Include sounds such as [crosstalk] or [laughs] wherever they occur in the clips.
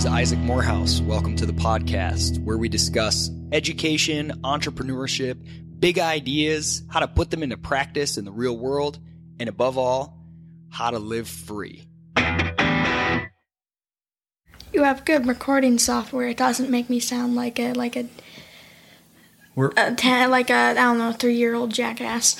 This is Isaac Morehouse. Welcome to the podcast where we discuss education, entrepreneurship, big ideas, how to put them into practice in the real world, and above all, how to live free. You have good recording software. It doesn't make me sound like a like a, We're a ten, like a I don't know three year old jackass.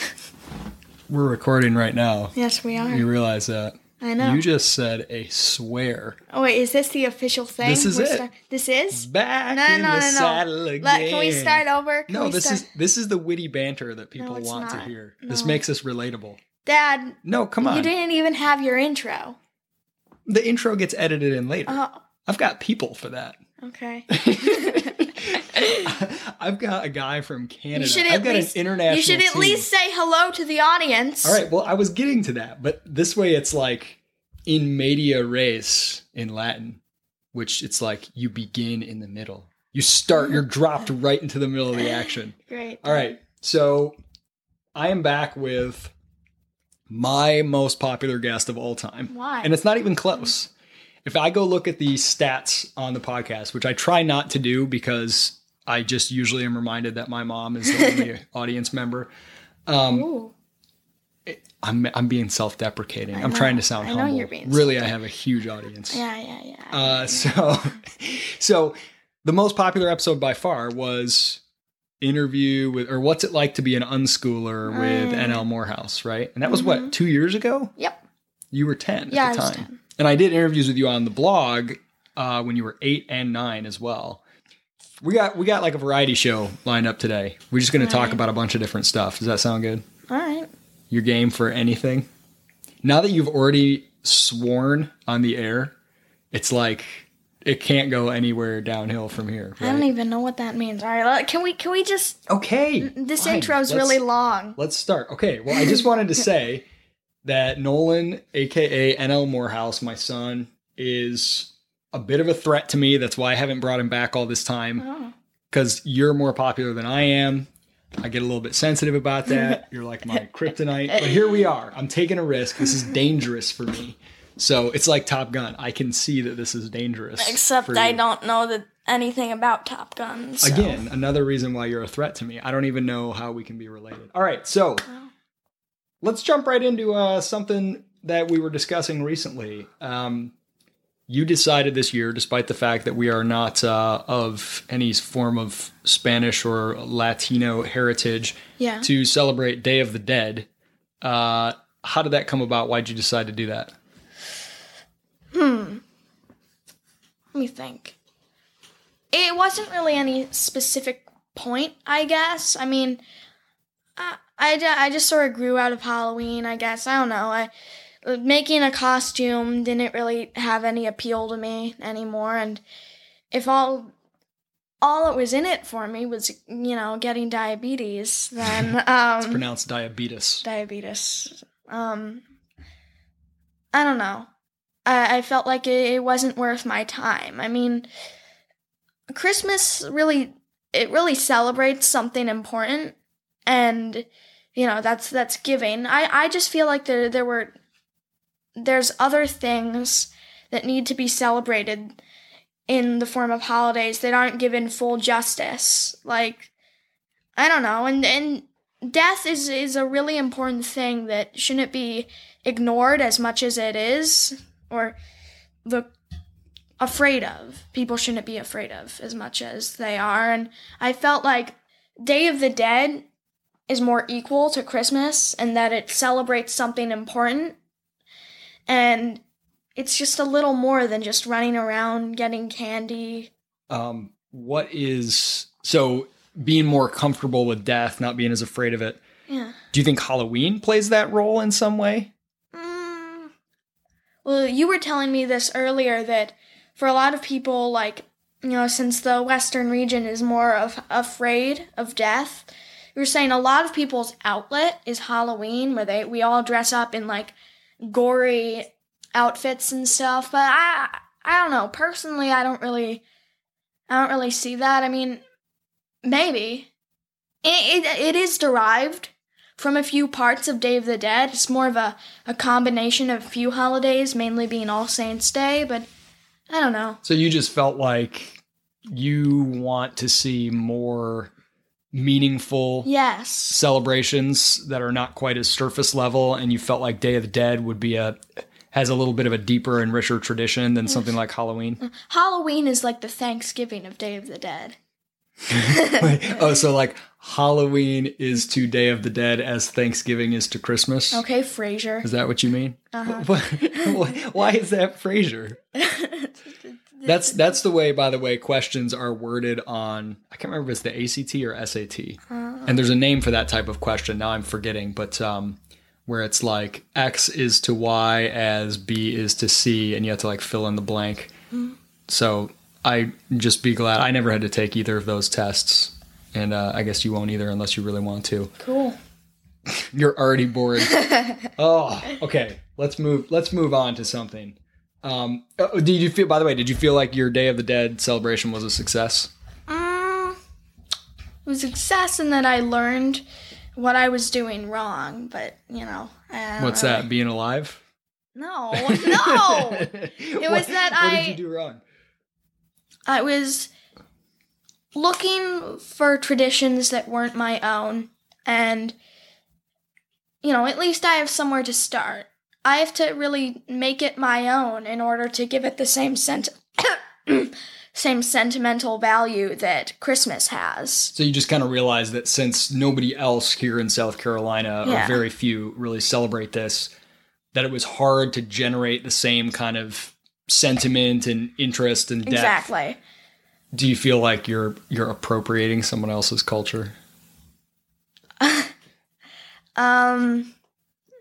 [laughs] we're recording right now. yes, we are. You realize that? I know. You just said a swear. oh wait, is this the official thing? This is We're it. start- this is. Back No, in no, the no, no. saddle again. Let, can we start over? Can No, this start? is this is the witty banter that people want to not. hear. This makes us relatable. Dad. No, come on. You didn't even have your intro. The intro gets edited in later. Oh, I've got people for that. okay. [laughs] [laughs] I've got a guy from Canada. You should I've at got least an international. you should at team. least say hello to the audience. All right. Well, I was getting to that, but this way it's like in media res in Latin, which it's like you begin in the middle. You start. You're dropped right into the middle of the action. [laughs] Great. All right. So I am back with my most popular guest of all time. Why? And it's not even close. If I go look at the stats on the podcast, which I try not to do because I just usually am reminded that my mom is the only [laughs] audience member. Um. I'm I'm being self-deprecating. I'm know. trying to sound I humble. you're being really, I have a huge audience. Yeah, yeah, yeah. Uh, so, [laughs] so the most popular episode by far was interview with, or what's it like to be an unschooler with Mm. NL Morehouse, right? And that was what two years ago. yep. You were ten Yeah, at the time, 10. and I did interviews with you on the blog uh, when you were eight and nine as well. We got we got like a variety show lined up today. We're just going to talk Right. about a bunch of different stuff. Does that sound good? All right. Your game for anything? Now that you've already sworn on the air, it's like it can't go anywhere downhill from here. I don't even know what that means. All right, can we can we just? Okay. This fine. intro's Let's- really long. Let's start. Okay. Well, I just wanted to [laughs] say that Nolan, aka NL Morehouse, my son, is a bit of a threat to me. That's why I haven't brought him back all this time Oh. because you're more popular than I am. I get a little bit sensitive about that. [laughs] You're like my kryptonite. But here we are. I'm taking a risk. This is dangerous for me. So it's like Top Gun. I can see that this is dangerous. Except I don't know that anything about Top Gun. so- Again, another reason why you're a threat to me. I don't even know how we can be related. All right, so let's jump right into uh, something that we were discussing recently. Um, you decided this year, despite the fact that we are not uh, of any form of Spanish or Latino heritage, Yeah. to celebrate Day of the Dead. Uh, how did that come about? Why'd you decide to do that? Hmm. Let me think. It wasn't really any specific point, I guess. I mean, I, I, I just sort of grew out of Halloween, I guess. I don't know. I making a costume didn't really have any appeal to me anymore, and if all all it was in it for me was you know getting diabetes, then [laughs] um, Pronounced diabetes. diabetes. Um, I don't know. I, I felt like it, it wasn't worth my time. I mean, Christmas really it really celebrates something important, and you know that's that's giving. I I just feel like there there were there's other things that need to be celebrated in the form of holidays that aren't given full justice. Like I don't know, and and death is is a really important thing that shouldn't be ignored as much as it is or the afraid of people shouldn't be afraid of as much as they are and i felt like day of the dead is more equal to christmas and that it celebrates something important and it's just a little more than just running around getting candy um, what is so being more comfortable with death, not being as afraid of it. yeah Do you think Halloween plays that role in some way? Mm. Well, you were telling me this earlier that for a lot of people, like, you know, since the Western region is more of afraid of death, you were saying a lot of people's outlet is Halloween, where they we all dress up in like gory outfits and stuff. But I I don't know. Personally, I don't really I don't really see that. I mean, maybe it it, it is derived from a few parts of Day of the Dead. It's more of a, a combination of a few holidays, mainly being All Saints Day, but I don't know. So you just felt like you want to see more meaningful Yes. celebrations that are not quite as surface level and you felt like Day of the Dead would be a has a little bit of a deeper and richer tradition than something like Halloween. Halloween is like the Thanksgiving of Day of the Dead. [laughs] oh, so like Halloween is to Day of the Dead as Thanksgiving is to Christmas. Okay, Frasier. Is that what you mean? Uh-huh. What- [laughs] Why is that Frasier? [laughs] That's that's the way, by the way, questions are worded on. I can't remember if it's the ACT or SAT, and there's a name for that type of question. Now I'm forgetting, but um, where it's like X is to Y as B is to C, and you have to like fill in the blank. So I just be glad I never had to take either of those tests, and uh, I guess you won't either unless you really want to. cool. [laughs] You're already bored. [laughs] oh, okay. Let's move. Let's move on to something. Um, oh, did you feel? By the way, did you feel like your Day of the Dead celebration was a success? Mm, it was a success in that I learned what I was doing wrong, but you know. What's really- that? Being alive? No, no. [laughs] It was that I. What did you do wrong? I was looking for traditions that weren't my own, and you know, at least I have somewhere to start. I have to really make it my own in order to give it the same sent- [coughs] same sentimental value that Christmas has. So you just kind of realized that since nobody else here in South Carolina, Yeah. or very few, really celebrate this, that it was hard to generate the same kind of sentiment and interest and depth. Exactly. Do you feel like you're you're appropriating someone else's culture? [laughs] Um.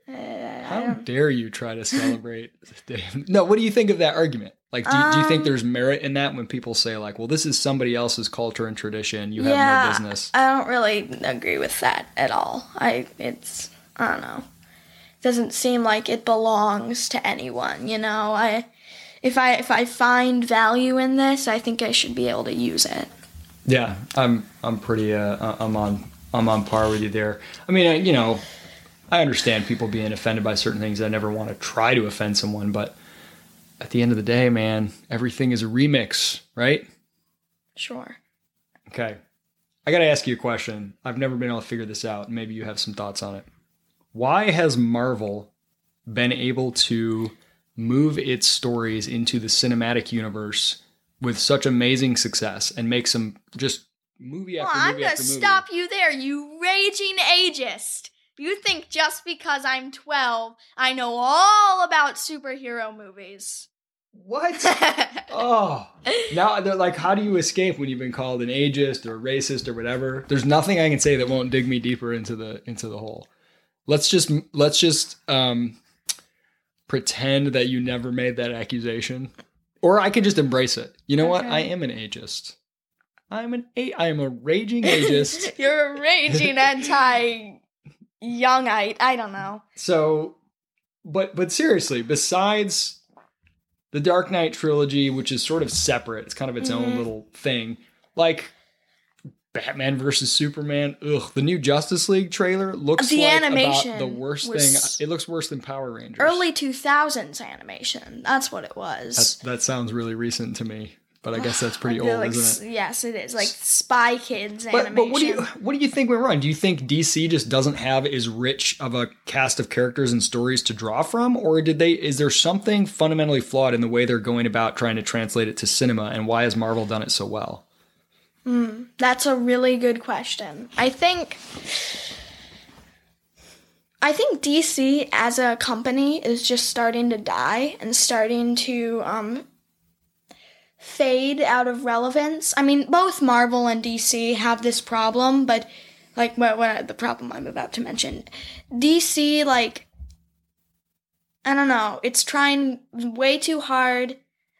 Uh, How dare you try to celebrate [laughs] the day? of- No, what do you think of that argument? Like, do you, do you think Um, there's merit in that when people say like, "Well, this is somebody else's culture and tradition. You have yeah, no business." I don't really agree with that at all. I it's I don't know. It Doesn't seem like it belongs to anyone, you know. I if I if I find value in this, I think I should be able to use it. Yeah, I'm I'm pretty uh I'm on I'm on par with you there. I mean, I, you know, I understand people being offended by certain things. I never want to try to offend someone, but at the end of the day, man, everything is a remix, right? Sure. Okay. I got to ask you a question. I've never been able to figure this out. Maybe you have some thoughts on it. Why has Marvel been able to move its stories into the cinematic universe with such amazing success and make some just movie Well, after I'm movie gonna movie? stop you there, you raging ageist. You think just because I'm 12, I know all about superhero movies? What? [laughs] oh, now they're like, how do you escape when you've been called an ageist or racist or whatever? There's nothing I can say that won't dig me deeper into the into the hole. Let's just let's just um, pretend that you never made that accusation, or I could just embrace it. You know what? I am an ageist. I'm an a- I am a raging ageist. [laughs] You're a raging [laughs] anti youngite. I don't know. So, but but seriously, besides the Dark Knight trilogy, which is sort of separate, it's kind of its own Mhm. little thing. Like Batman versus Superman. Ugh, the new Justice League trailer looks The like animation the worst thing. It looks worse than Power Rangers. Early 2000s animation. That's what it was. That's, that sounds really recent to me, but I guess that's [gasps] pretty old, like isn't it? Yes, it is. Like Spy Kids But, animation. but what do you what do you think went wrong? Do you think DC just doesn't have as rich of a cast of characters and stories to draw from, or did they? Is there something fundamentally flawed in the way they're going about trying to translate it to cinema, and why has Marvel done it so well? That's a really good question. I think I think DC as a company is just starting to die and starting to um fade out of relevance. I mean, both Marvel and DC have this problem, but like what, what the problem I'm about to mention. DC like I don't know, it's trying way too hard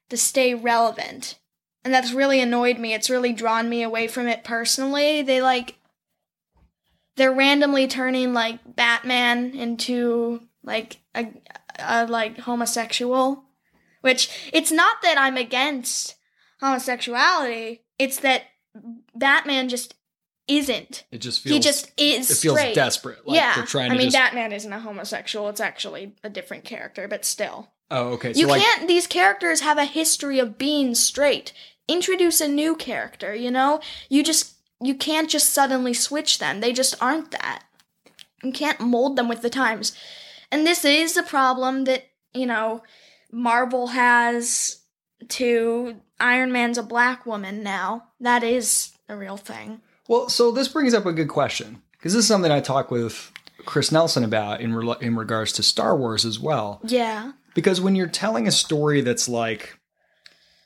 to stay relevant and that's really annoyed me. It's really drawn me away from it personally. They like they're randomly turning like Batman into like a, a like homosexual, which it's not that I'm against homosexuality. It's that Batman just isn't. It just feels he just is straight. it feels straight. desperate. Like yeah, they're trying I mean just Batman isn't a homosexual. It's actually a different character, but still. Oh, okay. So You like, can't. These characters have a history of being straight. Introduce a new character. You know, you just you can't just suddenly switch them. They just aren't that. You can't mold them with the times. And this is a problem that you know Marvel has to Iron Man's a black woman now. That is a real thing. Well, so this brings up a good question because this is something I talk with Chris Nelson about in re- in regards to Star Wars as well. Yeah. Because when you're telling a story that's like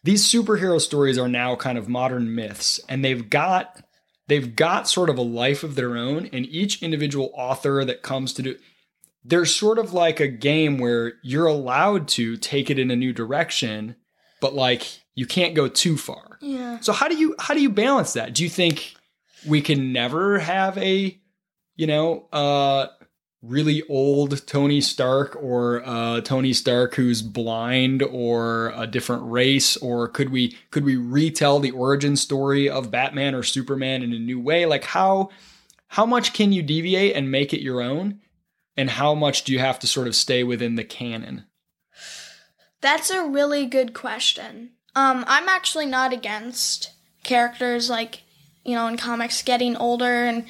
these superhero stories are now kind of modern myths and they've got they've got sort of a life of their own and each individual author that comes to do there's sort of like a game where you're allowed to take it in a new direction but like you can't go too far. Yeah. So how do you how do you balance that? Do you think we can never have a you know uh really old Tony Stark or uh Tony Stark who's blind or a different race or could we could we retell the origin story of Batman or Superman in a new way? Like how how much can you deviate and make it your own? And how much do you have to sort of stay within the canon? That's a really good question. Um, I'm actually not against characters like, you know, in comics getting older and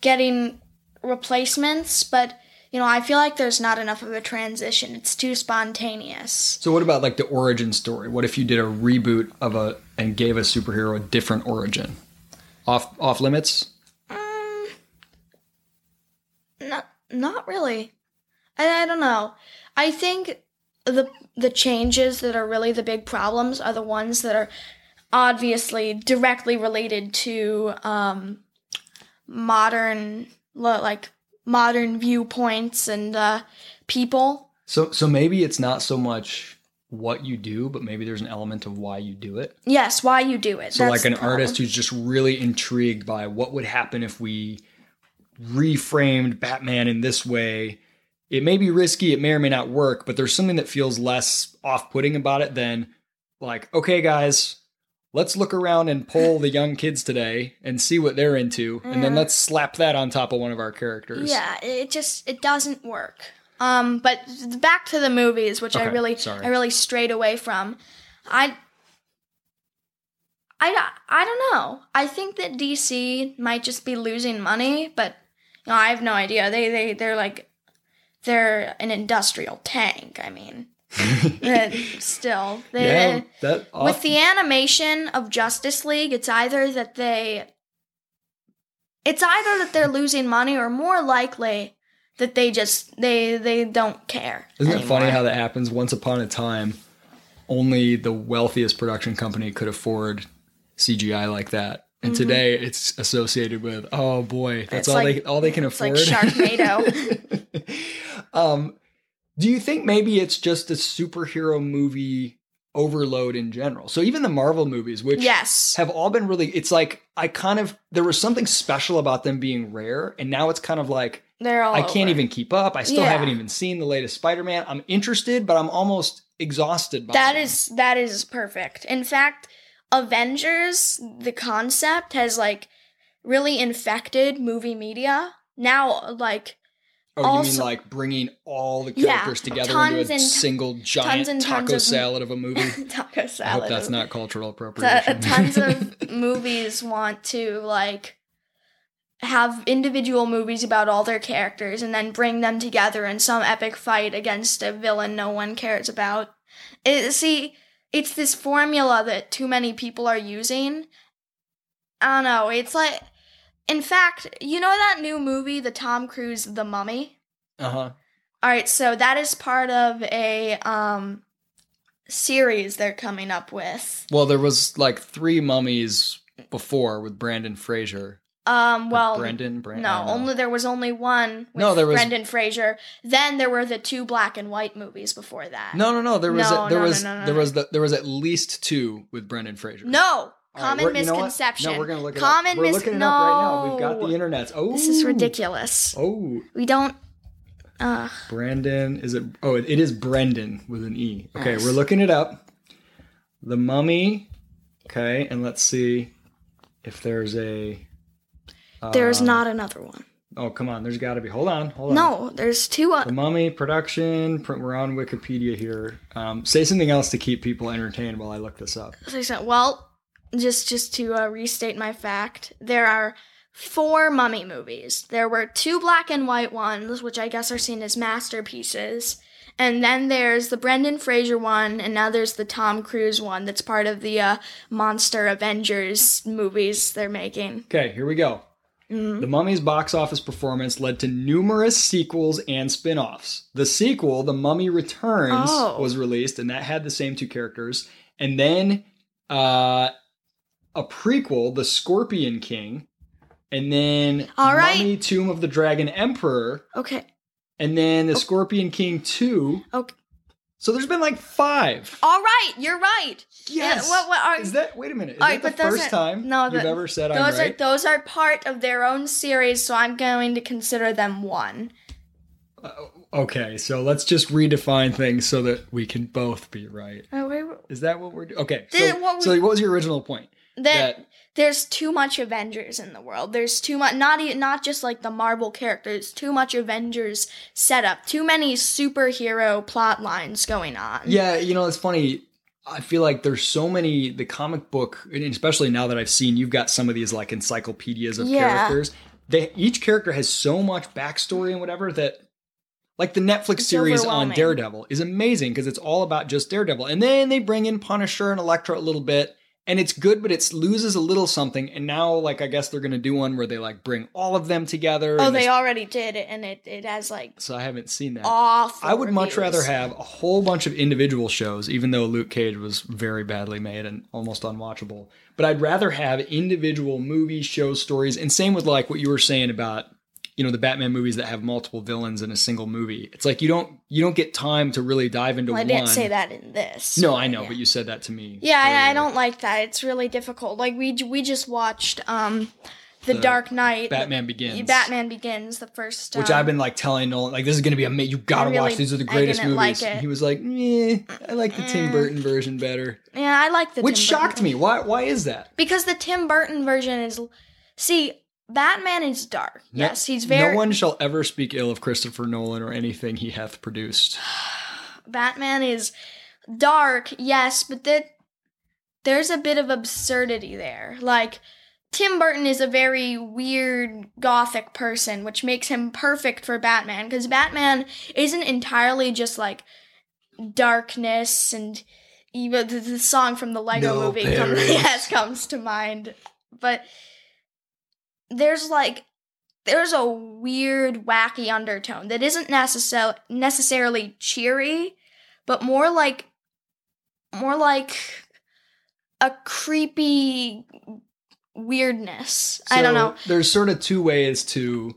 getting replacements, but you know, I feel like there's not enough of a transition. It's too spontaneous. So what about like the origin story? What if you did a reboot of a and gave a superhero a different origin? Off off limits? Um, not not really. I, I don't know. I think the the changes that are really the big problems are the ones that are obviously directly related to um, modern like modern viewpoints and uh, people. So so maybe it's not so much what you do, but maybe there's an element of why you do it. Yes, why you do it. So That's like an artist who's just really intrigued by what would happen if we reframed Batman in this way. It may be risky, it may or may not work, but there's something that feels less off-putting about it than like, okay guys, let's look around and poll the young kids today and see what they're into, and then let's slap that on top of one of our characters. Yeah, it just it doesn't work. Um, but back to the movies, which I Okay, really sorry. I really strayed away from. I I I don't know. I think that DC might just be losing money, but know, I have no idea. They they they're like they're an industrial tank. I mean, [laughs] still, they, yeah, that with the animation of Justice League, it's either that they it's either that they're losing money or more likely that they just they they don't care. Isn't it funny how that happens? Once upon a time, only the wealthiest production company could afford CGI like that. And today it's associated with, oh boy, that's Mm-hmm. It's all like- they all they can it's afford. like Sharknado. [laughs] um do you think maybe it's just a superhero movie overload in general? So even the Marvel movies, which yes. have all been really it's like I kind of there was something special about them being rare, and now it's kind of like They're all I can't over. even keep up. I still Yeah. haven't even seen the latest Spider-Man. I'm interested, but I'm almost exhausted by That them. is that is perfect. In fact, Avengers, the concept has like really infected movie media. Now like Oh, you mean like bringing all the Yeah, characters together tons into a and- single giant tons taco of- salad of a movie? [laughs] taco I salad. hope that's not cultural T- uh, appropriation. tons of [laughs] movies want to like have individual movies about all their characters and then bring them together in some epic fight against a villain no one cares about. It, see, it's this formula that too many people are using. I don't know. It's like, in fact, you know that new movie, the Tom Cruise The Mummy. uh huh. All right, so that is part of a um series they're coming up with. Well, there was like three mummies before with Brandon Fraser. Um, well, Brendan. Brand- no, I don't know. only there was only one. With No, there was- Brendan Fraser. Then there were the two black and white movies before that. No, no, no. There was No, a, there no, was no, there was the, there was at least two with Brendan Fraser. no, common you know misconception. No, we're gonna look it common up. We're mis- looking it no. up right now. We've got the internet. Oh, This is ridiculous. Oh, We don't. Uh, Brandon. Is it? Oh, it, it is Brendan with an E. Okay, we're looking it up. The Mummy. Okay, and let's see if there's a. there's uh, not another one. Oh, come on. There's got to be. Hold on. Hold on. No, there's two. Uh, The Mummy production. pr- We're on Wikipedia here. Um, say something else to keep people entertained while I look this up. So I said, well, just just to uh, restate my fact, there are four mummy movies. There were two black and white ones, which I guess are seen as masterpieces, and then there's the Brendan Fraser one, and now there's the Tom Cruise one that's part of the uh, Monster Avengers movies they're making. Okay, here we go. Mhm. The Mummy's box office performance led to numerous sequels and spin offs. The sequel, The Mummy Returns, Oh. was released, and that had the same two characters. And then uh, a prequel, The Scorpion King, and then All right. Mummy Tomb of the Dragon Emperor, Okay. and then The Scorpion King 2. Okay. So there's been like five. All right, you're right. Yes. Yeah, what, what are, Is that, wait a minute, is All that the first are- time no, you've ever said I'm those right? are those are part of their own series, so I'm going to consider them one. Uh, okay, so let's just redefine things so that we can both be right. Oh, wait, wait. Is that what we're doing? Okay. So, what we- so what was your original point? that, That- there's too much Avengers in the world. There's too much not e- not just like the Marvel characters, too much Avengers setup, too many superhero plot lines going on. Yeah, you know, it's funny. I feel like there's so many the comic book, and especially now that I've seen you've got some of these like encyclopedias of Yeah. characters. They each character has so much backstory and whatever that like the Netflix It's series on. Daredevil is amazing because it's all about just Daredevil. And then they bring in Punisher and Elektra a little bit. And it's good, but it loses a little something. And now, like, I guess they're gonna do one where they like bring all of them together. Oh, they this- already did it, and it it has like so I haven't seen that. awful. I would much rather have a whole bunch of individual shows, even though Luke Cage was very badly made and almost unwatchable. But I'd rather have individual movies, shows, stories, and same with like what you were saying about you know the Batman movies that have multiple villains in a single movie. It's like you don't you don't get time to really dive into Well, I one. didn't say that in this. No, I know, yeah. but you said that to me. Yeah, I, I don't like that. It's really difficult. Like we we just watched um, the, The Dark Knight, Batman Begins, Batman Begins, the first. which um, I've been like telling Nolan, like this is gonna be amazing. You gotta really- watch. These are the greatest movies. like it. And he was like, "Meh, I like the Tim Eh. Burton version better," Yeah, I like the. which Tim Burton shocked me. Why? Why is that? because the Tim Burton version is. See, Batman is dark. No- Yes, he's very. No one shall ever speak ill of Christopher Nolan or anything he hath produced. [sighs] Batman is dark, yes, but that there's a bit of absurdity there. Like Tim Burton is a very weird gothic person, which makes him perfect for Batman because Batman isn't entirely just like darkness and even the, the song from the Lego No movie comes, [laughs] yes, comes to mind. But there's like there's a weird wacky undertone that isn't necessarily necessarily cheery but more like more like a creepy weirdness. I don't know. There's sort of two ways to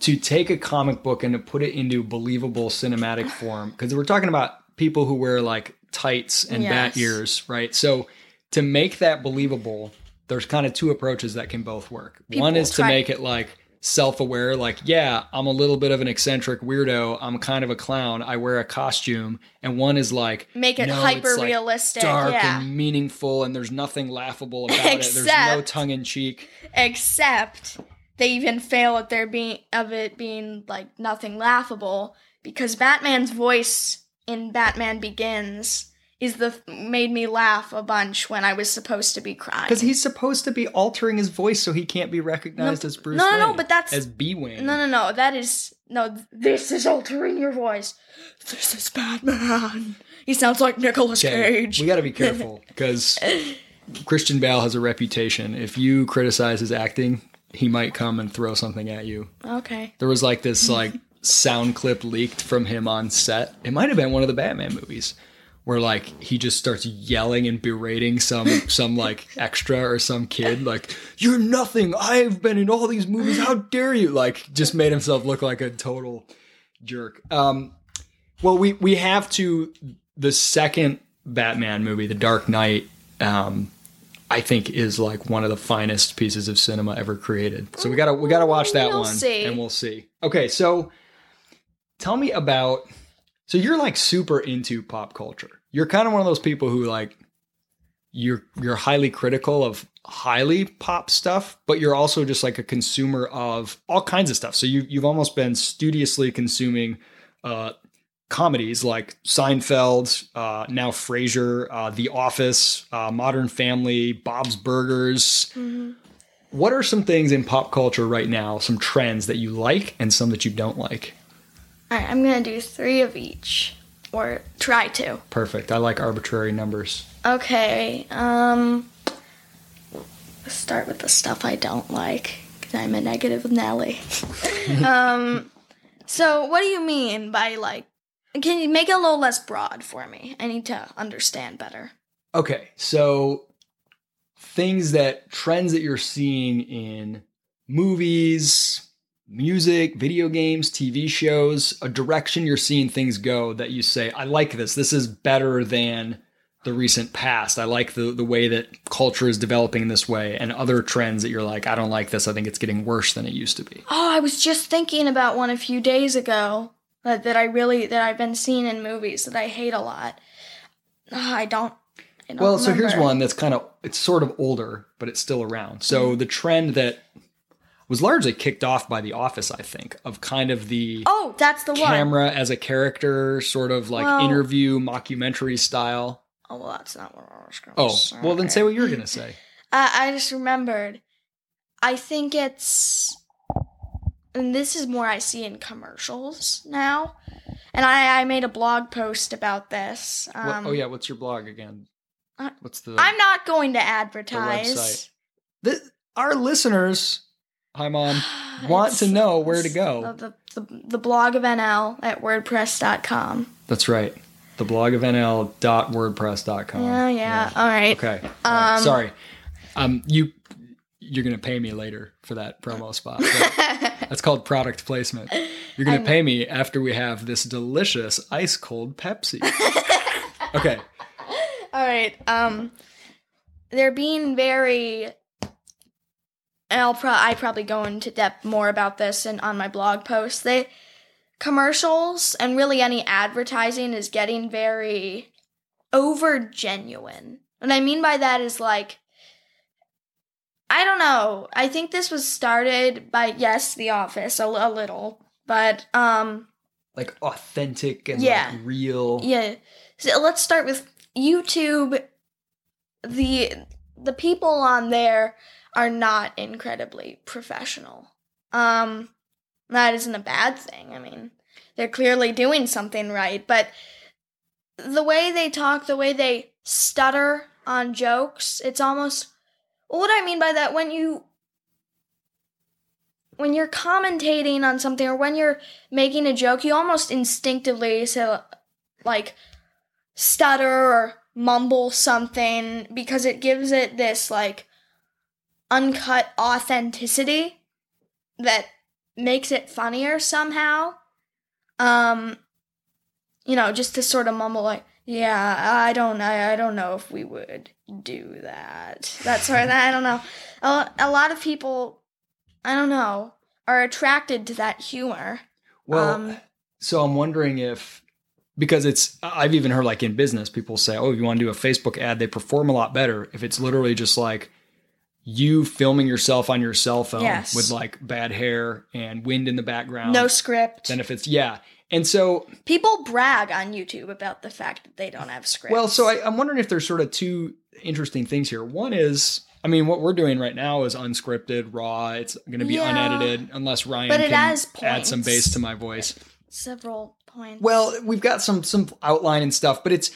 to take a comic book and to put it into believable cinematic [sighs] form because we're talking about people who wear like tights and bat ears, right? So to make that believable, there's kind of two approaches that can both work. One People is to try- make it like self-aware like yeah i'm a little bit of an eccentric weirdo i'm kind of a clown i wear a costume and one is like make it no, hyper like, realistic dark yeah. and meaningful and there's nothing laughable about it. There's no tongue in cheek except they even fail at there being of it being like nothing laughable because batman's voice in batman begins is the made me laugh a bunch when i was supposed to be crying Because he's supposed to be altering his voice so he can't be recognized as Bruce no, no, no, but that's- as B Wayne. No, no, no. That is no. This is altering your voice. This is Batman. He sounds like Nicolas Okay, Cage. we got to be [laughs] careful because Christian Bale has a reputation. If you criticize his acting, he might come and throw something at you. okay. There was like this [laughs] like sound clip leaked from him on set. It might have been one of the Batman movies where like he just starts yelling and berating some some like extra or some kid like you're nothing. I've been in all these movies. How dare you? Like just made himself look like a total jerk. Um well we we have to the second Batman movie, The Dark Knight um I think is like one of the finest pieces of cinema ever created. So we gotta we gotta watch that We'll one, see. and we'll see. Okay, so tell me about. So you're like super into pop culture. You're kind of one of those people who like you're you're highly critical of highly pop stuff, but you're also just like a consumer of all kinds of stuff. So you you've almost been studiously consuming uh, comedies like Seinfeld, uh, now Frasier, uh, The Office, uh, Modern Family, Bob's Burgers. Mm-hmm. What are some things in pop culture right now, some trends that you like and some that you don't like? All right, I'm gonna do three of each, or try to. Perfect. I like arbitrary numbers. Okay. Um. Let's start with the stuff I don't like. 'cause I'm a negative Nelly. [laughs] um. So, what do you mean by like? Can you make it a little less broad for me? I need to understand better. Okay, so things that trends that you're seeing in movies, music, video games, TV shows, a direction you're seeing things go that you say, I like this. This is better than the recent past. I like the the way that culture is developing in this way and other trends that you're like, I don't like this. I think it's getting worse than it used to be. Oh, I was just thinking about one a few days ago that, that I really that I've been seeing in movies that I hate a lot. Ah, I don't. I don't Well, so here's one that's kind of it's sort of older, but it's still around. So the trend that was largely kicked off by The Office, I think, of kind of the Oh, that's the one. camera as a character, sort of like Well- interview mockumentary style. Oh, well, that's not what I was going to Oh, say. well then say what you're gonna say. [laughs] Uh, I just remembered. I think it's, and this is more I see in commercials now. And I, I made a blog post about this. What- Um, oh yeah, what's your blog again? What's the I'm not going to advertise. website. the, our listeners? Hi mom. [sighs] want to know where to go. The, the, the, blog of NL at wordpress.com. That's right. The blog of NL.wordpress.com. yeah, yeah. All right. Okay. Um, Sorry. Um, you you're gonna pay me later for that promo spot. [laughs] That's called product placement. You're gonna pay me after we have this delicious ice cold Pepsi. [laughs] okay. All right. Um, they're being very. I'll pro- I probably go into depth more about this in on my blog post. They commercials and really any advertising is getting very over genuine. What I mean by that is like I don't know. I think this was started by yes, The Office a, a little, but um Like authentic and Yeah. like real. yeah. So let's start with YouTube. The the people on there are not incredibly professional. Um that isn't a bad thing. I mean, they're clearly doing something right, but the way they talk, the way they stutter on jokes, it's almost what I mean by that when you when you're commentating on something or when you're making a joke, you almost instinctively say like stutter or mumble something because it gives it this like uncut authenticity that makes it funnier somehow. Um you know, just to sort of mumble like, yeah, I don't I, I don't know if we would do that. That sort of I don't know. A, a lot of people I don't know, are attracted to that humor. Well, um, so I'm wondering if because it's I've even heard like in business people say, "Oh, if you want to do a Facebook ad, they perform a lot better if it's literally just like you filming yourself on your cell phone Yes. with like bad hair and wind in the background." no script. Then if it's yeah. And so, People brag on YouTube about the fact that they don't have scripts. well, so I, I'm wondering if there's sort of two interesting things here. One is, I mean, what we're doing right now is unscripted, raw. It's going to be Yeah. unedited unless Ryan But it can has add some bass to my voice. several points. Well, we've got some some outline and stuff, but it's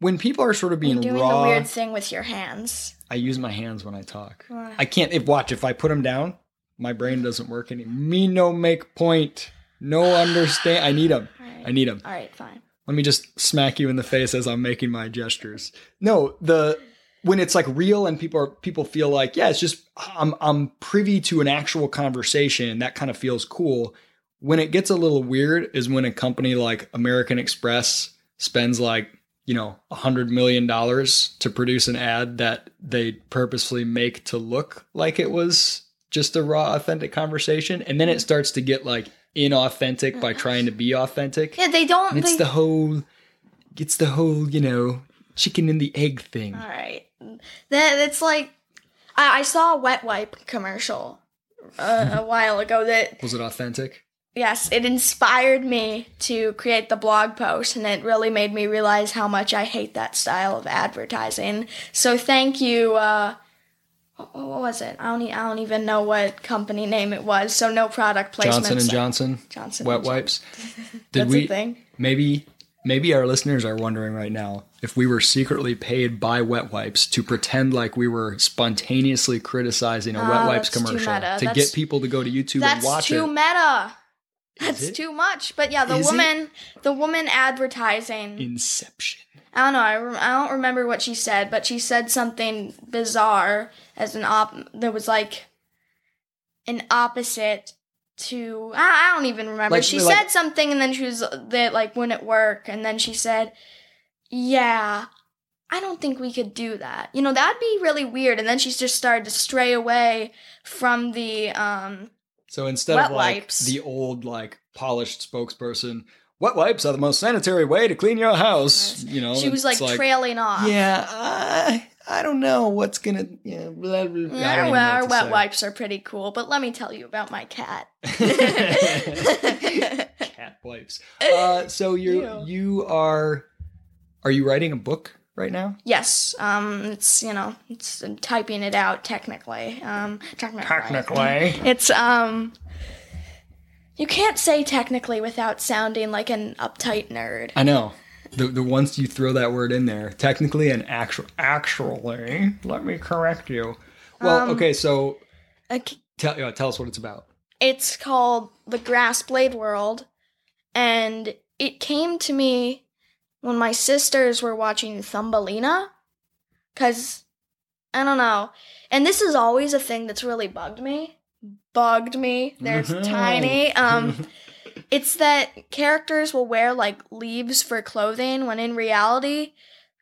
when people are sort of being You're doing raw. the weird thing with your hands. I use my hands when I talk. I can't. If watch, if I put them down, my brain doesn't work anymore. Me no make point. No [sighs] understand. I need them. Alright. I need them. All right, fine. Let me just smack you in the face as I'm making my gestures. No, the when it's like real and people are people feel like yeah, it's just I'm I'm privy to an actual conversation. That kind of feels cool. When it gets a little weird is when a company like American Express spends like you know a hundred million dollars to produce an ad that they purposefully make to look like it was just a raw authentic conversation and then it starts to get like inauthentic by trying to be authentic Yeah, they don't. and it's they, the whole, it's the whole, you know, chicken and the egg thing. All right. that it's like I, I saw a wet wipe commercial uh, a [laughs] while ago that Was it authentic? Yes it inspired me to create the blog post and it really made me realize how much i hate that style of advertising so thank you uh what was it? I don't, I don't even know what company name it was. So no product placement. Johnson and Johnson Johnson wet wipes. [laughs] Did That's we a thing. maybe maybe our listeners are wondering right now if we were secretly paid by wet wipes to pretend like we were spontaneously criticizing a wet Ah, wipes commercial to That's- get people to go to YouTube and That's watch too it. meta. That's too much. But yeah, the Is woman, the woman advertising. Inception. I don't know. I, rem- I don't remember what she said, but she said something bizarre as an op. There was like an opposite to. I, I don't even remember. Like- she like- said something, and then she was that like wouldn't work, and then she said, "Yeah." I don't think we could do that. You know, that'd be really weird. And then she just started to stray away from the um So instead Wet of like wipes. the old like polished spokesperson, wet wipes are the most sanitary way to clean your house. You know, she was like, it's trailing off. Yeah, I, I don't know what's gonna. Yeah, blah, blah, blah. I Yeah, even know well, our to wet say. wipes are pretty cool, but let me tell you about my cat. [laughs] [laughs] Cat wipes. Uh, so you you are are you writing a book right now? yes, um, it's you know, it's I'm typing it out technically. Um, technically, it's um, you can't say technically without sounding like an uptight nerd. I know. The the once you throw that word in there, technically and actual actually, let me correct you. Well, Um, okay, so Like, tell uh, tell us what it's about. It's called The Grass Blade World, and it came to me when my sisters were watching Thumbelina. Because, I don't know. And this is always a thing that's really bugged me. Bugged me. There's [laughs] tiny. Um, [laughs] it's that characters will wear like leaves for clothing when in reality,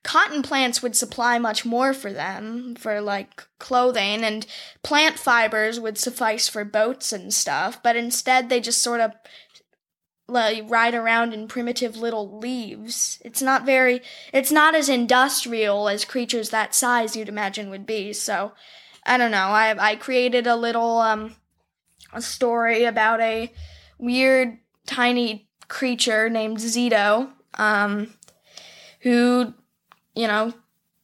cotton plants would supply much more for them for like clothing and plant fibers would suffice for boats and stuff, but instead they just sort of like ride around in primitive little leaves. It's not very it's not as industrial as creatures that size you'd imagine would be. So, I don't know. I I created a little um a story about a weird tiny creature named Zito um who you know,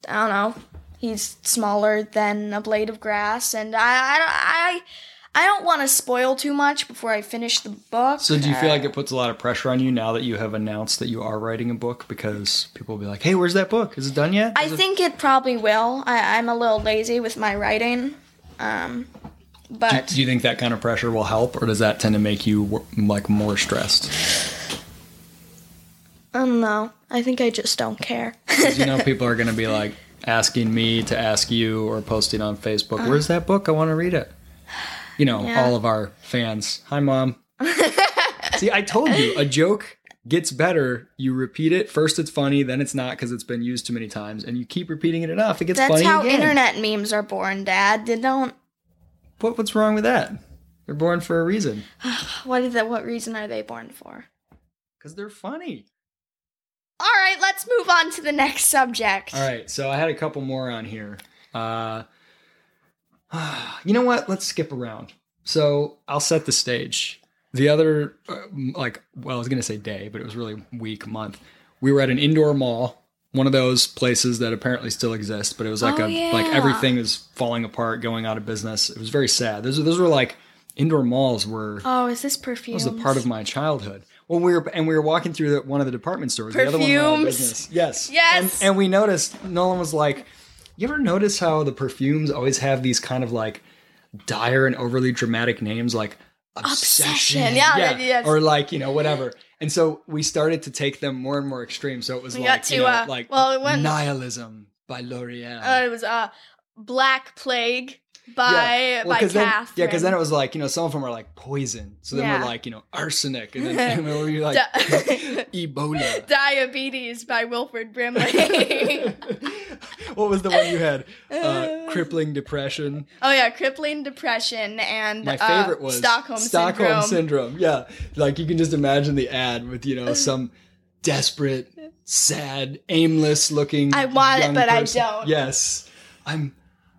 I don't know, he's smaller than a blade of grass and I I I, I don't want to spoil too much before I finish the book. So do you feel Uh, like it puts a lot of pressure on you now that you have announced that you are writing a book because people will be like, "Hey, where's that book? Is it done yet?" I Is it-" think it probably will. I, I'm a little lazy with my writing. Um, but do you think that kind of pressure will help, or does that tend to make you like more stressed? I don't know. I think I just don't care. you know, [laughs] people are going to be like asking me to ask you or posting on Facebook, "Where's that book? I want to read it." You know, Yeah. all of our fans. Hi, mom. [laughs] See, I told you a joke gets better. You repeat it first. It's funny, then it's not because it's been used too many times, and you keep repeating it enough. It gets That's funny That's how again. internet memes are born, Dad. They don't. What, what's wrong with that? They're born for a reason. [sighs] What is that? What reason are they born for? Because they're funny. All right, let's move on to the next subject. All right, so I had a couple more on here. Uh, [sighs] you know what? Let's skip around. So I'll set the stage. The other, uh, like, well, I was going to say day, but it was really week, month. We were at an indoor mall, one of those places that apparently still exist, but it was like Oh, a like everything is falling apart, going out of business. It was very sad. Those those were like indoor malls were Oh, is this perfume? It was a part of my childhood. Well, we were and we were walking through the, one of the department stores. The other one went out of business. Yes. Yes. And, and we noticed. Nolan was like, "You ever notice how the perfumes always have these kind of like dire and overly dramatic names, like obsession, Obsession. Yeah, yes. or like you know whatever." And so we started to take them more and more extreme. So it was We like got you know, uh, like well, it went- nihilism by L'Oreal. Uh, it was uh, Black Plague by Well, by 'cause then, yeah, because then it was like you know some of them are like poison, so then Yeah. we're like you know arsenic, and then, [laughs] [laughs] and we're like Di- [laughs] Ebola. Diabetes by Wilford Brimley. what was the one you had? Uh, crippling depression. oh yeah, crippling depression and My uh, favorite was Stockholm, Stockholm syndrome. syndrome. Yeah, like you can just imagine the ad with you know some desperate, sad, aimless looking. I want it, but I don't. Yes. I'm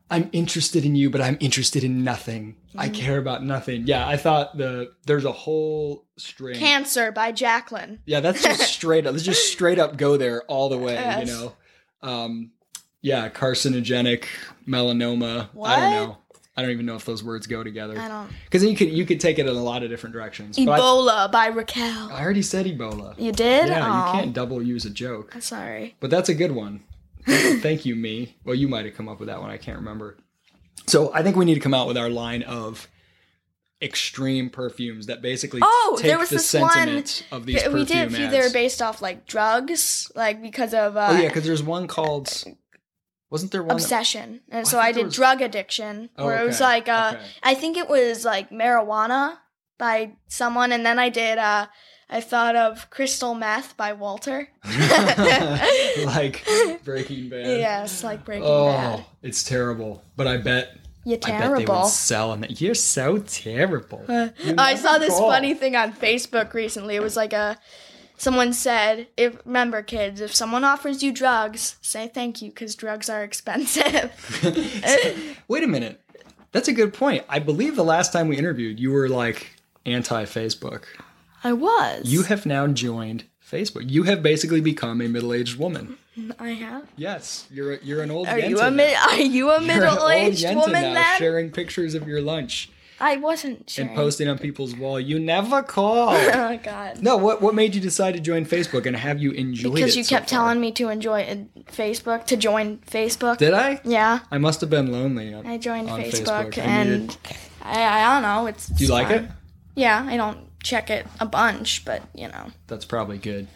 I'm interested in you, but I'm interested in nothing. I Mm-hmm. care about nothing. Yeah, I thought the there's a whole string. Cancer by Jacqueline. Yeah, that's just [laughs] straight up. Let's just straight up go there all the way. Yes. You know, um, yeah, carcinogenic melanoma. I don't know. I don't even know if those words go together I don't. because you could you could take it in a lot of different directions. But I, Ebola by Raquel. I already said Ebola. You did? Yeah, Aw. you can't double use a joke. Sorry. But that's a good one. [laughs] Thank you, me. Well, you might have come up with that one. I can't remember. So I think we need to come out with our line of extreme perfumes that basically Oh, take there was the this one- of these we did. ads. they're based off like drugs, like because of uh, oh yeah, because there's one called. Wasn't there one? that- obsession, and I so thought I did was- drug addiction, Oh, where it was like uh, okay. I think it was like marijuana by someone, and then I did uh, I thought of crystal meth by Walter. [laughs] like Breaking Bad. yes, like Breaking Oh, Bad. Oh, it's terrible. But I bet. You're I bet they would terrible. sell in it. You're so terrible. Uh, You I saw this call. funny thing on Facebook recently. It was like a someone said, "If remember, kids, if someone offers you drugs, say thank you because drugs are expensive." [laughs] Wait a minute. That's a good point. I believe the last time we interviewed, you were like anti Facebook. I was. You have now joined Facebook. You have basically become a middle aged woman. I have. Yes, you're a, you're an old. Are Yenta you a now. mid? Are you a You're an middle old aged Yenta woman now, then? sharing pictures of your lunch I wasn't sure. and posting on people's wall. You never call. [laughs] Oh God. no, what what made you decide to join Facebook and have you enjoyed it? Because you so kept far? telling me to enjoy uh, Facebook to join Facebook. Did I? yeah, I must have been lonely. on- I joined on Facebook, Facebook. And I, I don't know. It's. Do you like it? Yeah, I don't check it a bunch, but you know. That's probably good.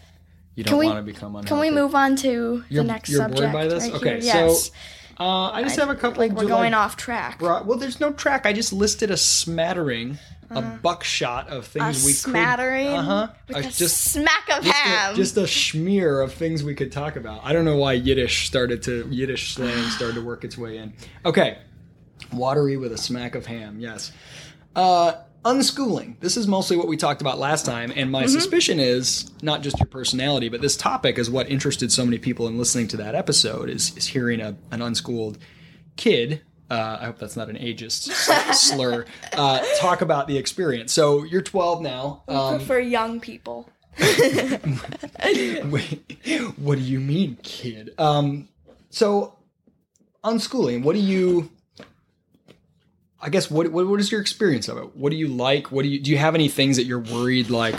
You don't we- want to become unhealthy. Can we move on to You're- the next you're bored subject? by this? right Okay, here? so yes. Uh, I just have a couple. like we're going off track. Bro- well, there's no track. I just listed a smattering, a buckshot of Uh-huh. Things we smattering could. Uh huh. with a Just smack of just ham. a, just a smear of things we could talk about. I don't know why Yiddish started to Yiddish slang [sighs] started to work its way in. Okay, watery with a smack of ham. Yes. Uh, unschooling. This is mostly what we talked about last time, and my suspicion is not just your personality, but this topic is what interested so many people in listening to that episode. Is is hearing a an unschooled kid. Uh, I hope that's not an ageist [laughs] slur. Uh, talk about the experience. So you're 12 now. Um, prefer young people. [laughs] Wait, what do you mean, kid? Um, so unschooling, what do you? I guess what, what what is your experience of it? What do you like? What do you do? You have any things that you're worried like?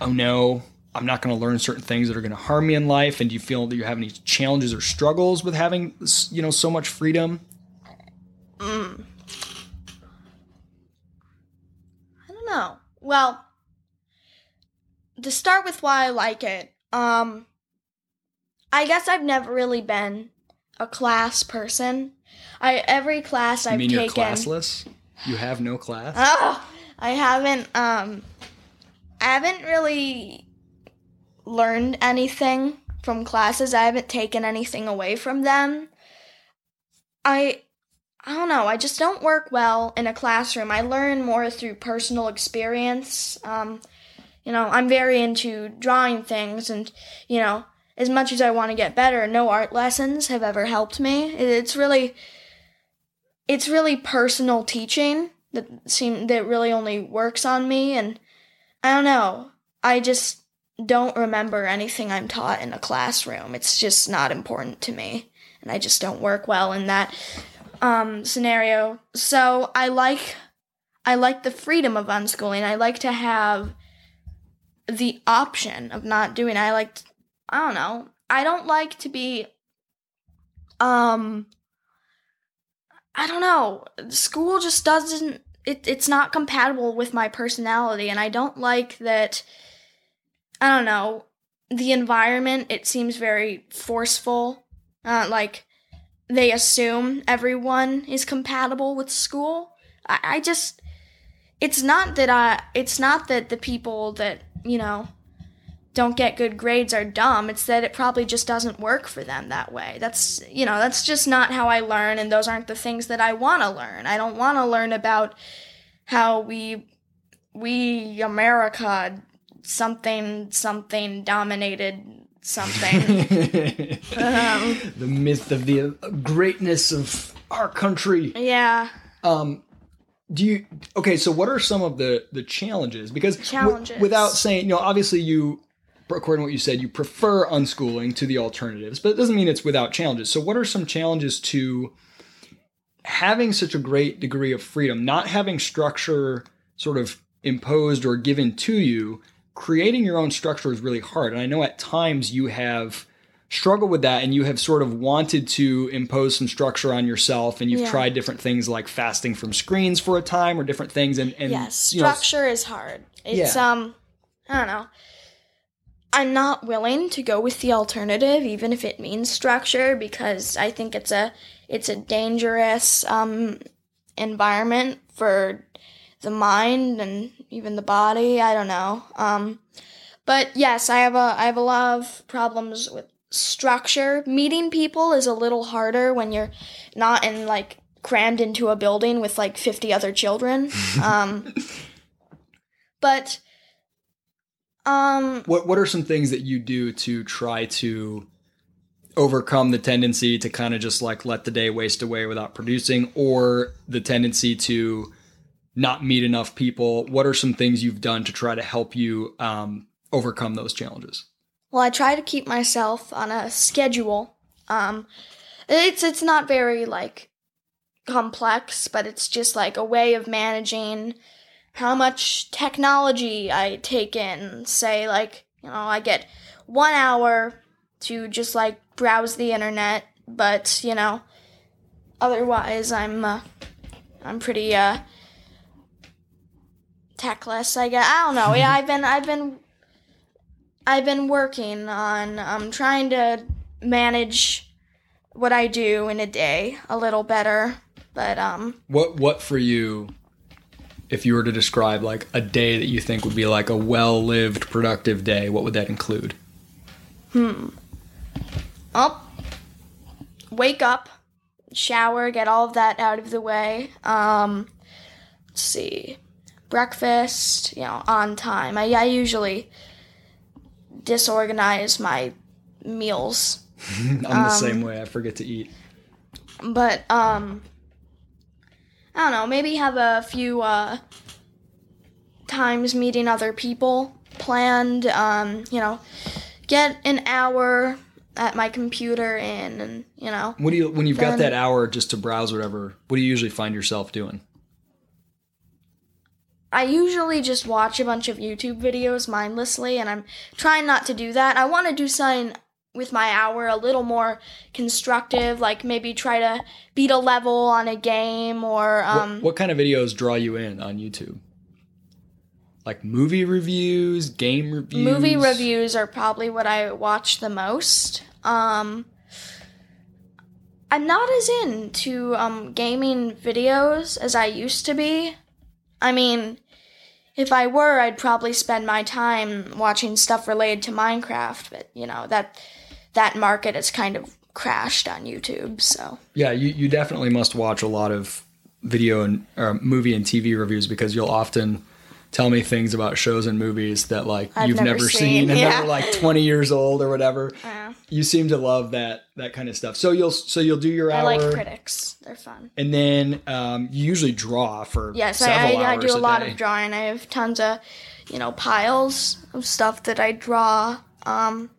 Oh no, I'm not going to learn certain things that are going to harm me in life. And do you feel that you have any challenges or struggles with having you know so much freedom? I don't know. Well, to start with why I like it, um I guess I've never really been a class person. I every class I I've mean, you're classless. You have no class. Oh, [laughs] I haven't um I haven't really learned anything from classes. I haven't taken anything away from them. I I don't know, I just don't work well in a classroom. I learn more through personal experience. Um you know, I'm very into drawing things and, you know, as much as I want to get better, no art lessons have ever helped me. It's really it's really personal teaching that seem that really only works on me and I don't know. I just don't remember anything I'm taught in a classroom. It's just not important to me and I just don't work well in that um scenario. So I like I like the freedom of unschooling. I like to have the option of not doing. I like I don't know. I don't like to be um I don't know. School just doesn't it, it's not compatible with my personality and I don't like that I don't know. The environment it seems very forceful. Uh, like they assume everyone is compatible with school. I, I just it's not that I it's not that the people that, you know, don't get good grades are dumb. It's that it probably just doesn't work for them that way. That's, you know, that's just not how I learn, and those aren't the things that I want to learn. I don't want to learn about how we, we, America, something, something dominated something. [laughs] um, the myth of the greatness of our country. yeah. Um, do you okay? So, what are some of the the challenges? Because w- without saying, you know, obviously you, according to what you said, you prefer unschooling to the alternatives, but it doesn't mean it's without challenges. So, what are some challenges to having such a great degree of freedom, not having structure sort of imposed or given to you? Creating your own structure is really hard, and I know at times you have struggled with that and you have sort of wanted to impose some structure on yourself and you've Yeah. tried different things like fasting from screens for a time or different things and, and yes, you know, structure is hard. It's Yeah. um I don't know. I'm not willing to go with the alternative even if it means structure because I think it's a it's a dangerous um environment for the mind and even the body. I don't know. Um but yes, I have a I have a lot of problems with structure. Meeting people is a little harder when you're not in like crammed into a building with like 50 other children. [laughs] Um but um what what are some things that you do to try to overcome the tendency to kind of just like let the day waste away without producing or the tendency to not meet enough people what are some things you've done to try to help you um, overcome those challenges Well, I try to keep myself on a schedule. Um, it's it's not very like complex, but it's just like a way of managing how much technology I take in. Say like you know I get one hour to just like browse the internet, but you know otherwise I'm uh, I'm pretty uh techless. I guess I don't know. Yeah, I've been I've been I've been working on um, trying to manage what I do in a day a little better. But um, what what for you if you were to describe like a day that you think would be like a well-lived productive day what would that include Hmm. up, wake up, shower, get all of that out of the way. Um, let's see, breakfast, you know, on time. I, I usually disorganize my meals [laughs] i'm the same way i forget to eat but um i don't know maybe have a few uh times meeting other people planned um you know get an hour at my computer in and you know What do you when you've got that hour just to browse whatever? What do you usually find yourself doing? I usually just watch a bunch of YouTube videos mindlessly, and I'm trying not to do that. I want to do something with my hour a little more constructive, like maybe try to beat a level on a game or What- um, what, kind of videos draw you in on YouTube? Like movie reviews, game reviews, movie reviews are probably what I watch the most. Um, I'm not as into um, gaming videos as I used to be. I mean, if I were, I'd probably spend my time watching stuff related to Minecraft, but you know that that market has kind of crashed on YouTube. So Yeah, you, you definitely must watch a lot of video and or movie and TV reviews because you'll often tell me things about shows and movies that like I've you've never never, seen, seen, and yeah. they're like 20 years old or whatever. uh, You seem to love that that kind of stuff. So you'll so you'll do your I hour like critics; they're fun. and then um, you usually draw for Yes, I, I, I do a lot day. of drawing. I have tons of, you know, piles of stuff that I draw. Um,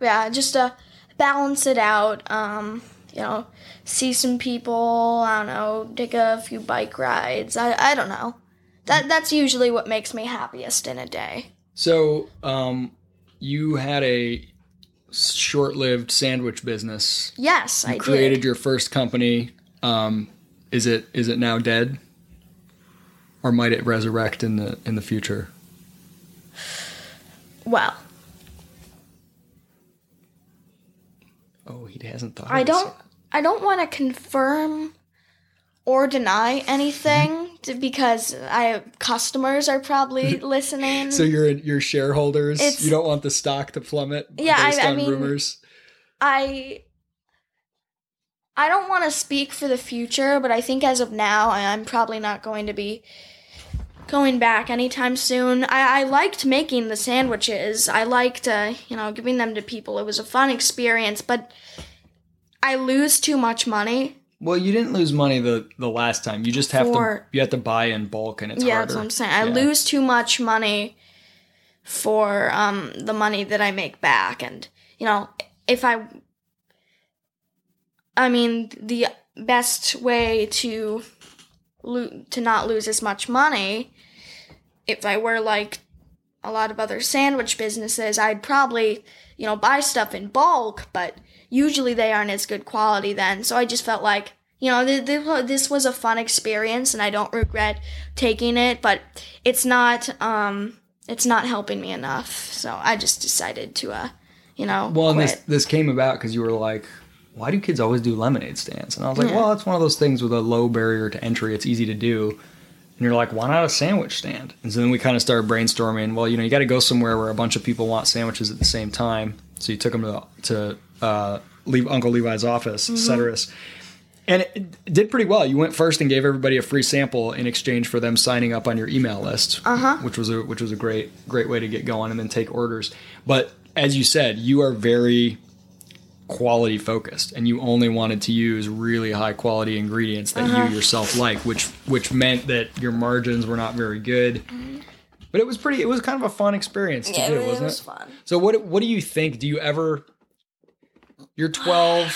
yeah, just to balance it out. Um, you know, see some people. I don't know, take a few bike rides. I, I don't know. That that's usually what makes me happiest in a day. So, um, you had a short-lived sandwich business. Yes, I created did. your first company. Um, is it is it now dead, or might it resurrect in the in the future? Well, he hasn't thought. I don't. I don't want to confirm or deny anything t- because I customers are probably [laughs] listening. yet. So your your shareholders, It's- you don't want the stock to plummet Yeah, I- based I on mean- rumors. I I don't want to speak for the future, but I think as of now, I'm probably not going to be going back anytime soon. I, I liked making the sandwiches. I liked, uh, you know, giving them to people. It was a fun experience, but I lose too much money. Well, you didn't lose money the the last time. You just have to you have to buy in bulk, and it's yeah, harder. that's what I'm saying. I Yeah. lose too much money for um, the money that I make back, and you know, if I, I mean, the best way to lo- to not lose as much money, if I were like a lot of other sandwich businesses, I'd probably you know buy stuff in bulk, but usually they aren't as good quality then. So I just felt like you know th- th- this was a fun experience, and I don't regret taking it, but it's not um it's not helping me enough. So I just decided to uh you know Well, and this this came about because you were like, why do kids always do lemonade stands? And I was like, Yeah. well, it's one of those things with a low barrier to entry. It's easy to do. And you're like, why not a sandwich stand? And so then we kind of started brainstorming. Well, you know, you got to go somewhere where a bunch of people want sandwiches at the same time. So you took them to to uh, leave Uncle Levi's office, Mm-hmm. Ceterus. And it it did pretty well. You went first and gave everybody a free sample in exchange for them signing up on your email list, Uh-huh. which was a which was a great great way to get going and then take orders. But as you said, you are very quality focused and you only wanted to use really high quality ingredients that Uh-huh. you yourself like, which which meant that your margins were not very good. But it was pretty it was kind of a fun experience to yeah, do, it, wasn't was it? fun. So what what do you think? Do you ever you're 12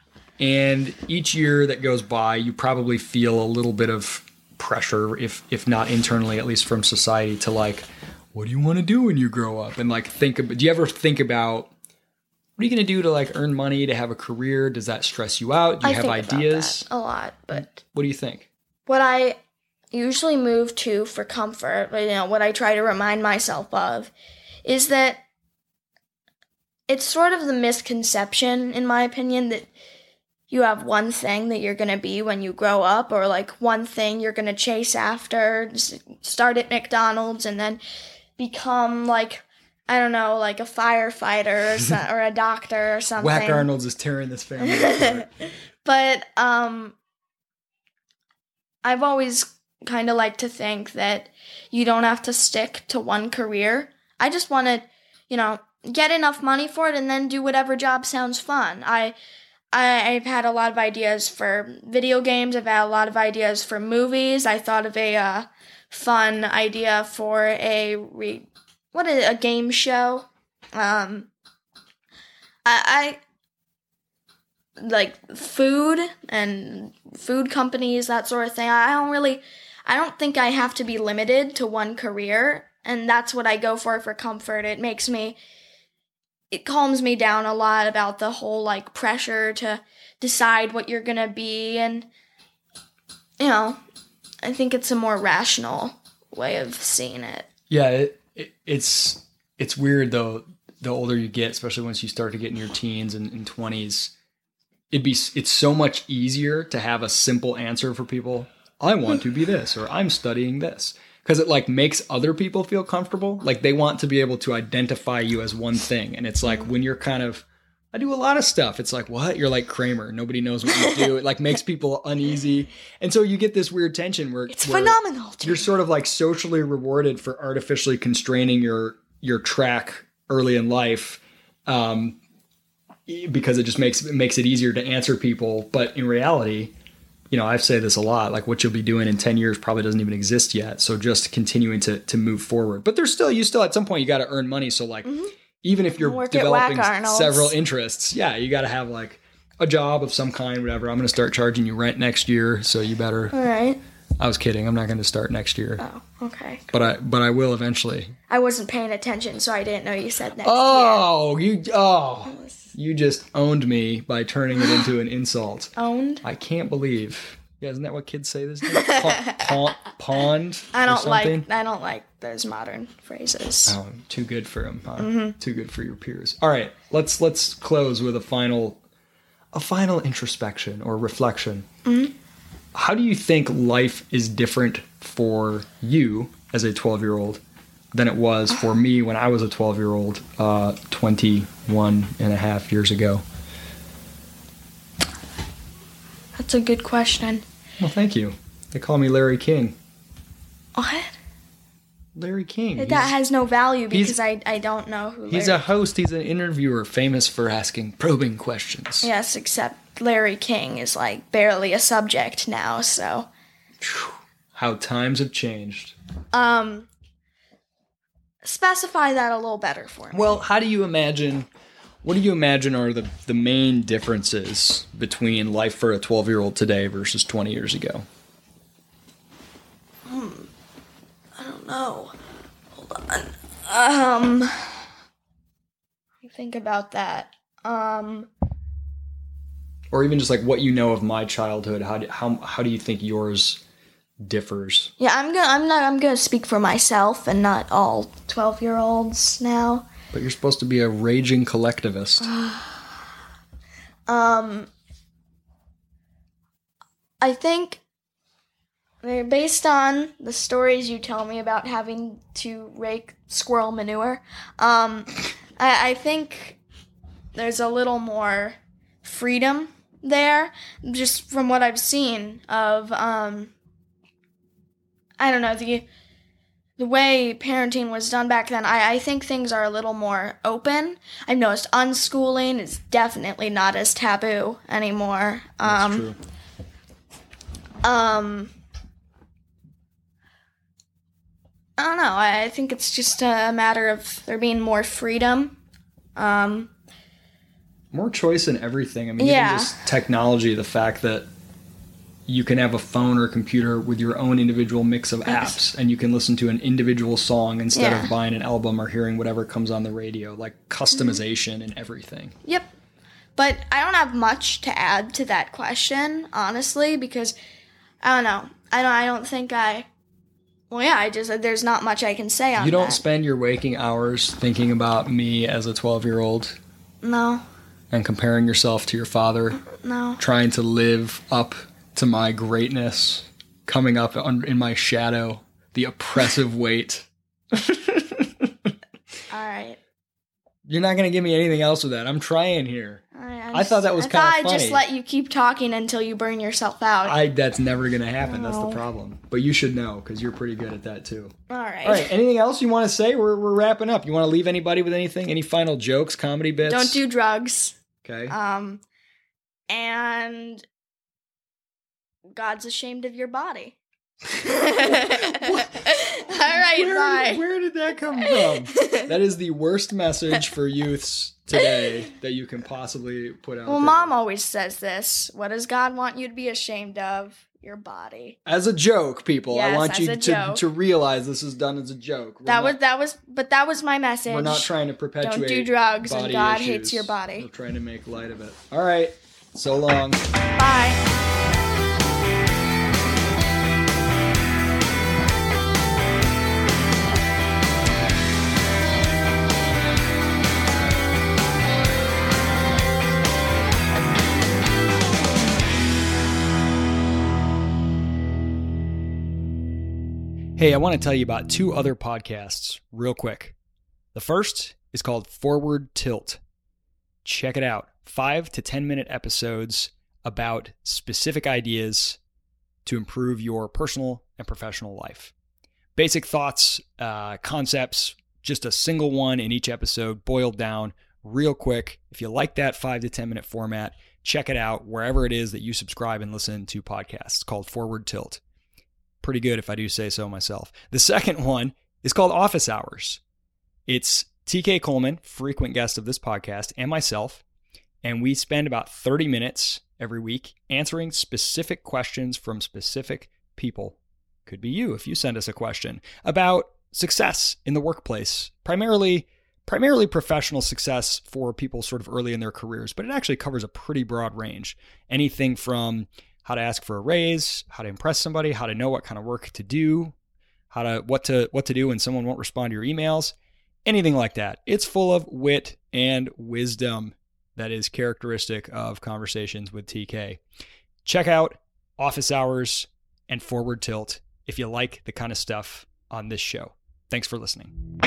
[sighs] and each year that goes by you probably feel a little bit of pressure if if not internally at least from society to like what do you want to do when you grow up and like think about do you ever think about what are you going to do to like earn money to have a career? Does that stress you out? Do you I have ideas? a lot, but what do you think? what I usually move to for comfort, you know, what I try to remind myself of, is that it's sort of the misconception, in my opinion, that you have one thing that you're going to be when you grow up, or like one thing you're going to chase after, start at McDonald's and then become like, I don't know, like a firefighter or, so, or a doctor or [laughs] something. whack arnold's is tearing this family apart [laughs] but um I've always kind of liked to think that you don't have to stick to one career. I just want to, you know, get enough money for it and then do whatever job sounds fun. I I, I've had a lot of ideas for video games. I've had a lot of ideas for movies. I thought of a uh, fun idea for a re- what is it, a game show. Um, I, I like food and food companies, that sort of thing. I don't really, I don't think I have to be limited to one career, and that's what I go for for comfort. It makes me, it calms me down a lot about the whole like pressure to decide what you're gonna be, and you know, I think it's a more rational way of seeing it. Yeah, it, it, it's it's weird though. The older you get, especially once you start to get in your teens and, 20s, it'd be it's so much easier to have a simple answer for people. I want to be this, or I'm studying this, because it like makes other people feel comfortable. Like they want to be able to identify you as one thing, and it's like when you're kind of I do a lot of stuff. It's like, what? You're like Kramer. Nobody knows what you do. It like makes people uneasy. And so you get this weird tension where It's where- phenomenal. you're sort of like socially rewarded for artificially constraining your your track early in life um, because it just makes it makes it easier to answer people but in reality you know i've said this a lot like what you'll be doing in 10 years probably doesn't even exist yet so just continuing to to move forward but there's still you still at some point you got to earn money so like even if you're Work developing several interests yeah you got to have like a job of some kind whatever i'm going to start charging you rent next year so you better All right. I was kidding. I'm not going to start next year, Oh, okay. but I but I will eventually. I wasn't paying attention, so I didn't know you said next Oh, you oh. Was you just owned me by turning it into an insult. owned. I can't believe. Yeah, isn't that what kids say this days? [laughs] Pa- pond. I don't like. I don't like those modern phrases. Oh, too good for him. Huh? Mm-hmm. Too good for your peers. All right, let's let's close with a final, a final introspection or reflection. Mm-hmm. How do you think life is different for you as a 12 year old than it was for [sighs] me when I was a 12 year old uh, 21 and a half years ago? That's a good question. Well, thank you. They call me Larry King. What? Larry King. that He's- has no value because I, I don't know who. He's Larry- a host. He's an interviewer, famous for asking probing questions. yes, except Larry King is like barely a subject now. So, How times have changed. um, specify that a little better for me. Well, how do you imagine? What do you imagine are the the main differences between life for a twelve year old today versus twenty years ago? Hmm. I don't know. Hold on. Um, think about that. Um, Or even just like what you know of my childhood. How do, how how do you think yours differs? yeah, I'm gonna I'm not I'm gonna speak for myself and not all twelve year olds now. But you're supposed to be a raging collectivist. [gasps] Um, I think based on the stories you tell me about having to rake squirrel manure, um, I, I think there's a little more freedom there, just from what I've seen of um, I don't know the the way parenting was done back then. I, I think things are a little more open. I've noticed unschooling is definitely not as taboo anymore. That's Um, true. um, I don't know. I, think it's just a matter of there being more freedom. Um, More choice in everything. I mean, Yeah. even just technology, the fact that you can have a phone or a computer with your own individual mix of apps and you can listen to an individual song instead Yeah. of buying an album or hearing whatever comes on the radio, like mm-hmm. customization and everything. Yep. But I don't have much to add to that question, honestly, because I don't know. I don't. I don't think I. Well, yeah. I just there's not much I can say on You don't that. spend your waking hours thinking about me as a 12 year old no, and comparing yourself to your father, no. trying to live up to my greatness, coming up in my shadow, the oppressive [laughs] weight. All right. You're not going to give me anything else with that. I'm trying here. All right, I'm I thought that was I kinda thought I'd funny. just let you keep talking until you burn yourself out. I that's never going to happen. That's the problem. But you should know cuz you're pretty good at that too. All right. All right, anything else you want to say? We're we're wrapping up. You want to leave anybody with anything? Any final jokes, comedy bits? Don't do drugs. Okay. Um, and God's ashamed of your body. [laughs] All right, where, bye. where did that come from? [laughs] that is the worst message for youths today that you can possibly put out well, there. mom always says this. What does God want you to be ashamed of? Your body. As a joke, people. I Yes, want as you to, joke. to realize this is done as a joke. We're that not, was that was, but that was my message. We're not trying to perpetuate. Don't do drugs, and God issues. hates your body. We're trying to make light of it. All right. So long. Bye. Hey, I want to tell you about two other podcasts real quick. The first is called Forward Tilt. Check it out. Five to 10 minute episodes about specific ideas to improve your personal and professional life. Basic thoughts, uh, concepts, just a single one in each episode, boiled down real quick. If you like that five to 10 minute format, check it out wherever it is that you subscribe and listen to podcasts. It's called Forward Tilt pretty good if I do say so myself. The second one is called Office Hours. It's TK Coleman, frequent guest of this podcast, and myself, and we spend about 30 minutes every week answering specific questions from specific people. Could be you if you send us a question about success in the workplace, primarily primarily professional success for people sort of early in their careers, but it actually covers a pretty broad range. Anything from how to ask for a raise, how to impress somebody, how to know what kind of work to do, how to what to what to do when someone won't respond to your emails, anything like that. It's full of wit and wisdom that is characteristic of conversations with TK. Check out Office Hours and Forward Tilt if you like the kind of stuff on this show. Thanks for listening.